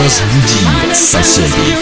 Разбуди соседей.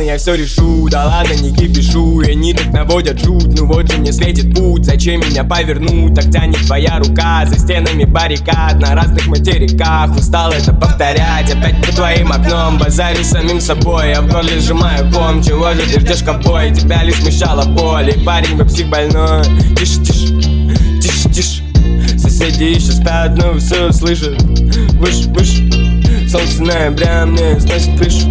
Ладно, я все решу, да ладно, не кипишу И они так наводят жуть, ну вот же мне светит путь Зачем меня повернуть, так тянет твоя рука За стенами баррикад на разных материках. Устал это повторять, опять по твоим окном. Базарю самим собой, я в горле сжимаю ком. Чего же ты ждешь ковбой, тебя лишь смещала боль. И парень вы псих больной, тише, тише, тише, тише. Соседи еще спят, но все слышат. Выше, выше, солнце ноября мне сносит крышу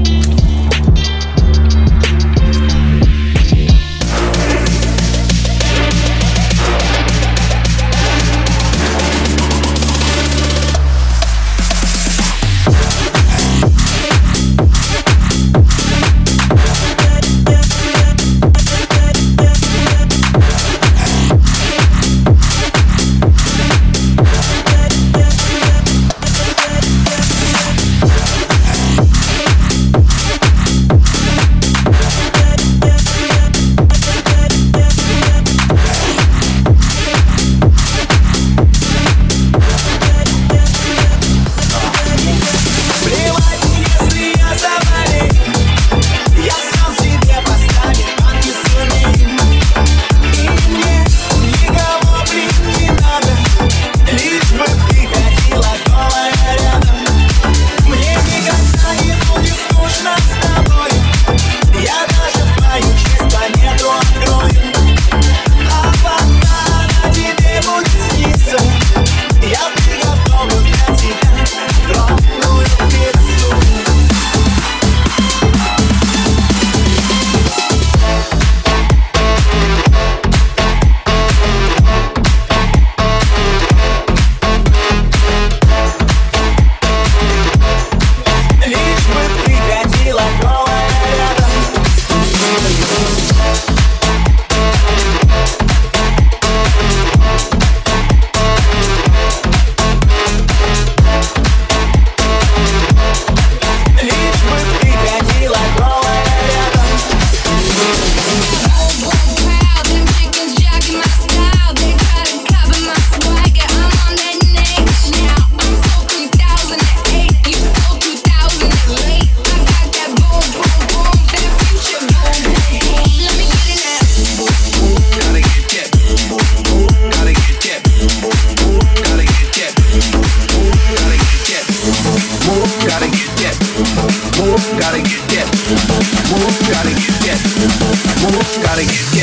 exotic.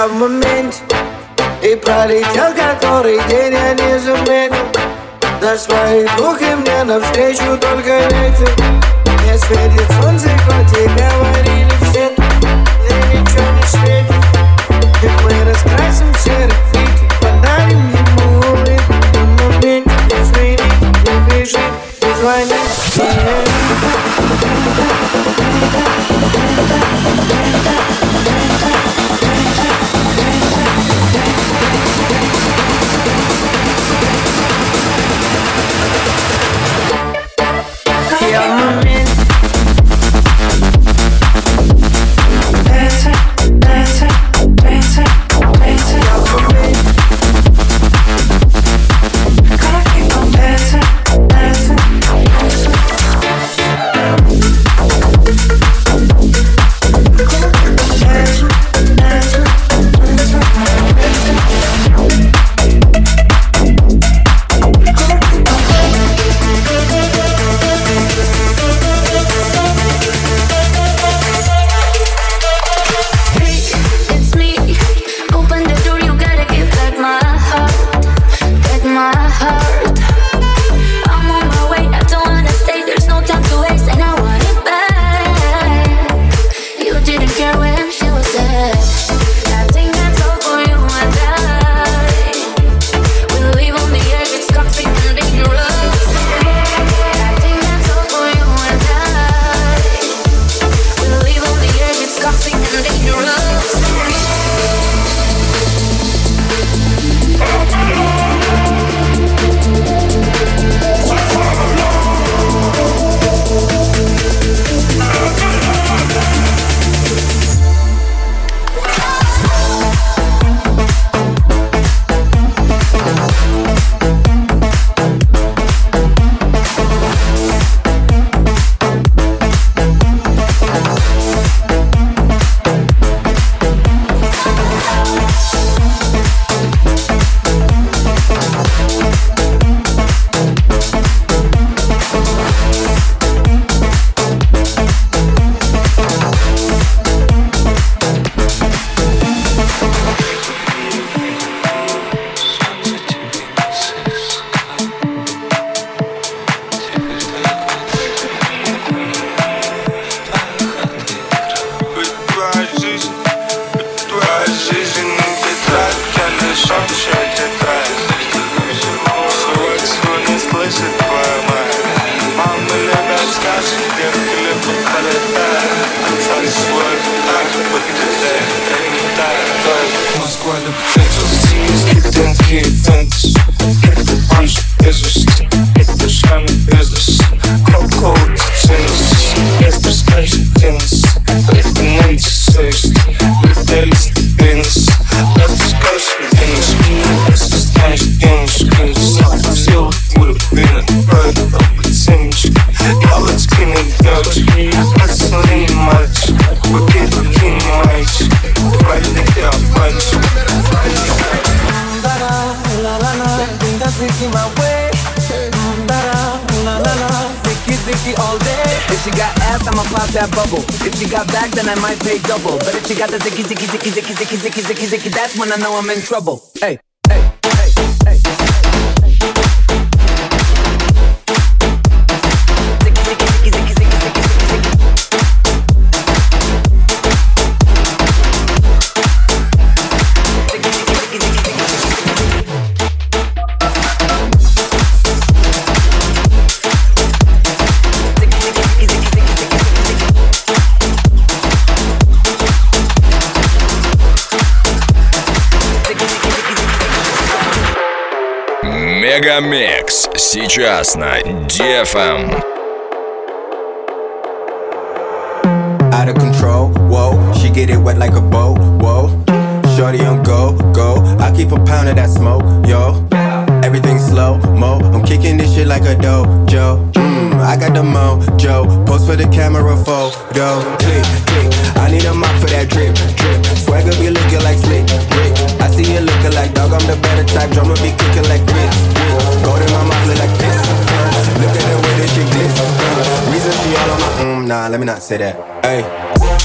Я в моменте И пролетел который день я не заметил На своих двух и мне навстречу только ветер Не светит солнце, хоть и говорили все Мне ничего не светит И мы раскрасим серый фитиль Подарим ему улыбку На моменте не звонит, не бежит, не звонит Я where the potential sees. Don't give thanks. Punch, resist. The. I'ma pop that bubble. If she got back, then I might pay double. But if she got the zicky zicky zicky zicky zicky zicky zicky zicky, that's when I know I'm in trouble. Hey, Мегамикс сейчас на DFM. out of control. Whoa, she get it wet like a boat. Whoa, shorty on go, go. I keep a pound of that smoke, yo. Everything slow mo. I'm kicking this shit like a dojo. Mmm, I got the mojo. Post for the camera photo. Click, click. I need a mop for that drip, drip. Swagger be looking like slick, Rick. I see you looking like dog. I'm the better type. Drummer be kicking like grits. Gold in my mouth look like this. Look at the way this shit glitz. Reason she all on my. Mm, nah, let me not say that. Hey.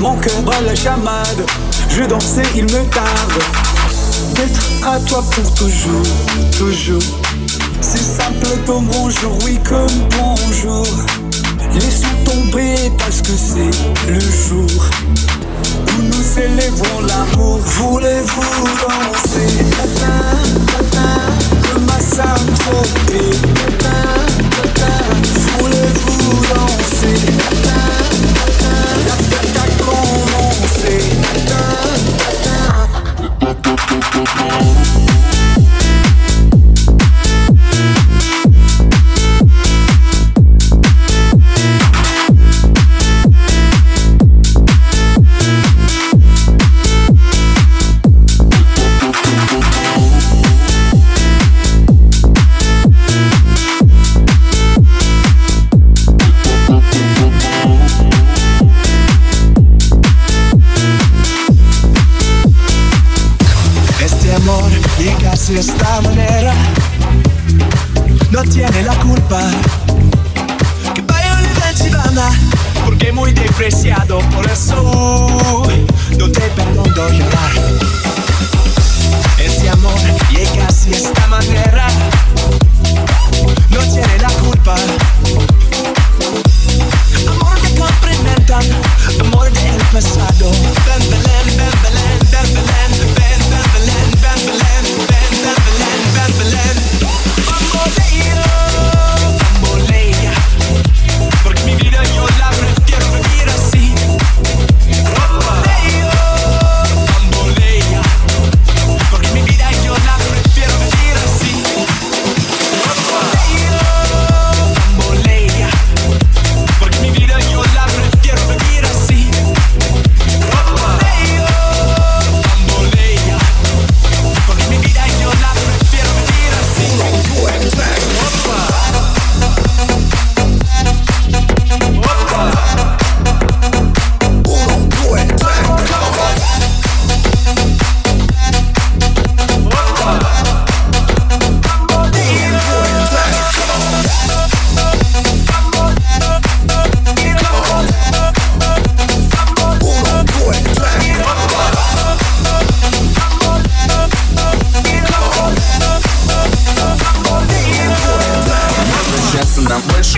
Mon cœur bat la chamade. Je dansais, il me tarde. D'être à toi pour toujours, toujours. C'est simple comme bonjour, oui, comme bonjour. Laissons tomber parce que c'est le jour où nous célébrons l'amour. Voulez-vous danser? Comme ma Saint-Tropez Voulez-vous danser? La see.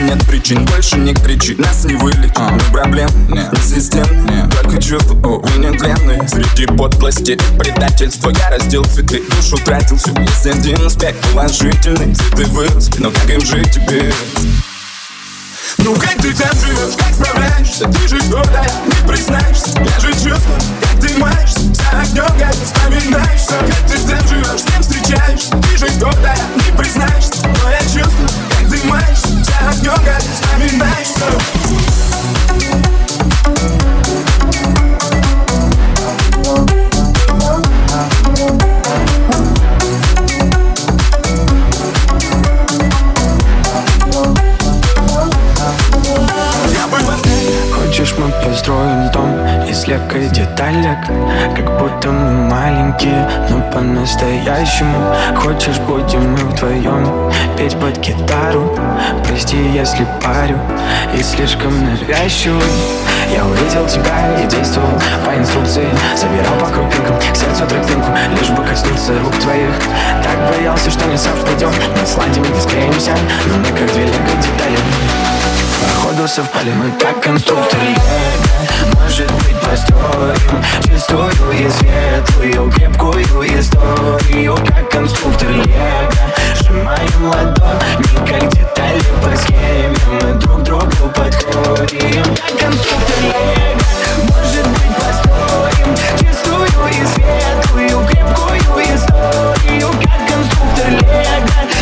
Нет причин Больше не кричи, нас не вылечит Мы проблем, нет, не систем, нет. Только чувства, увы, нетленные Среди подлости, предательства Я раздел цветы, душу тратил всю. Есть один аспект положительный. Цветы выросли, но как им жить теперь? Ну как ты там живешь, как справляешься? Ты же гордая, не признаешься. Я же чувствую, как ты маешься За огнем, как вспоминаешься Как ты там живешь, с кем встречаешься? Ты же гордая, не признаешься. Но я чувствую, как ты маешься За огнем, как вспоминаешься далек Как будто мы маленькие, но по-настоящему Хочешь, будем мы вдвоем петь под гитару. Прости, если парю и слишком навязчивый. Я увидел тебя и действовал по инструкции. Собирал по крупинкам к сердцу тропинку Лишь бы коснуться рук твоих. Так боялся, что не совпадем Мы сладим и не склеимся, но мы как две лего детали. Походу совпали мы как конструкторы построим Чистую и светлую, крепкую историю Как конструктор лего. Сжимаем ладони, как детали по схеме Мы друг другу подходим Как конструктор лего. Может быть построим Чистую и светлую, крепкую историю Как конструктор лего.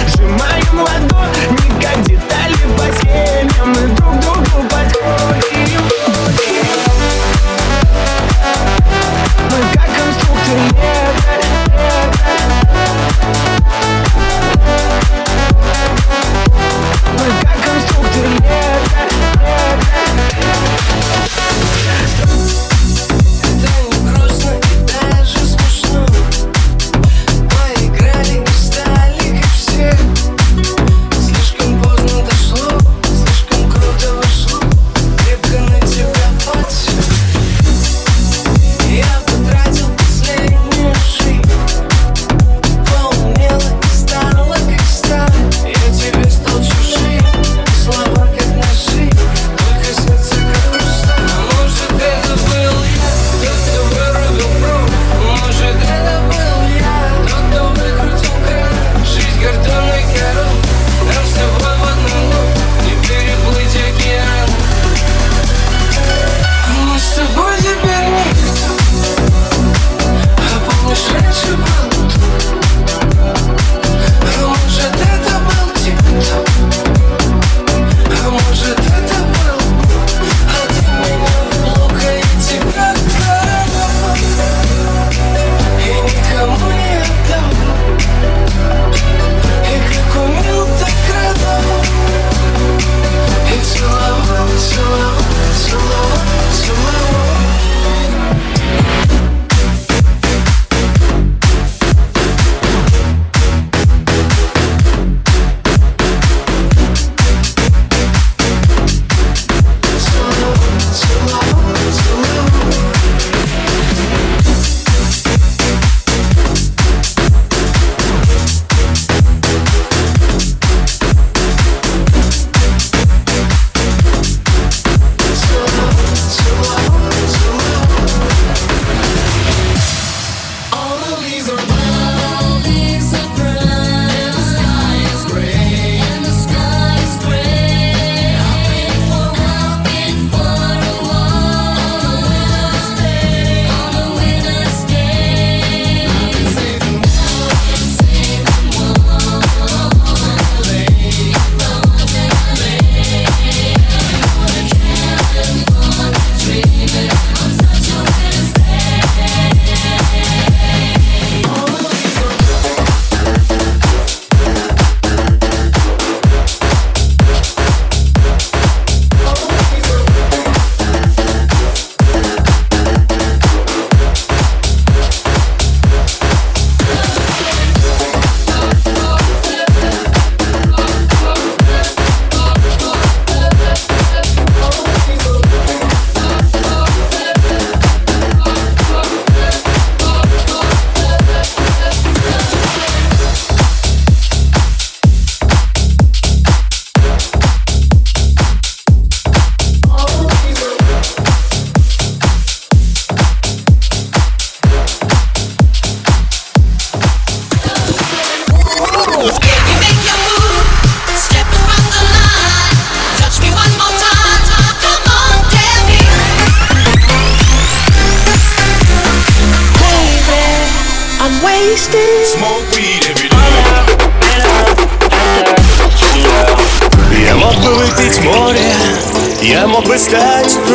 Сжимаем ладони, как детали по схеме Мы друг другу подходим мы как конструктор нет.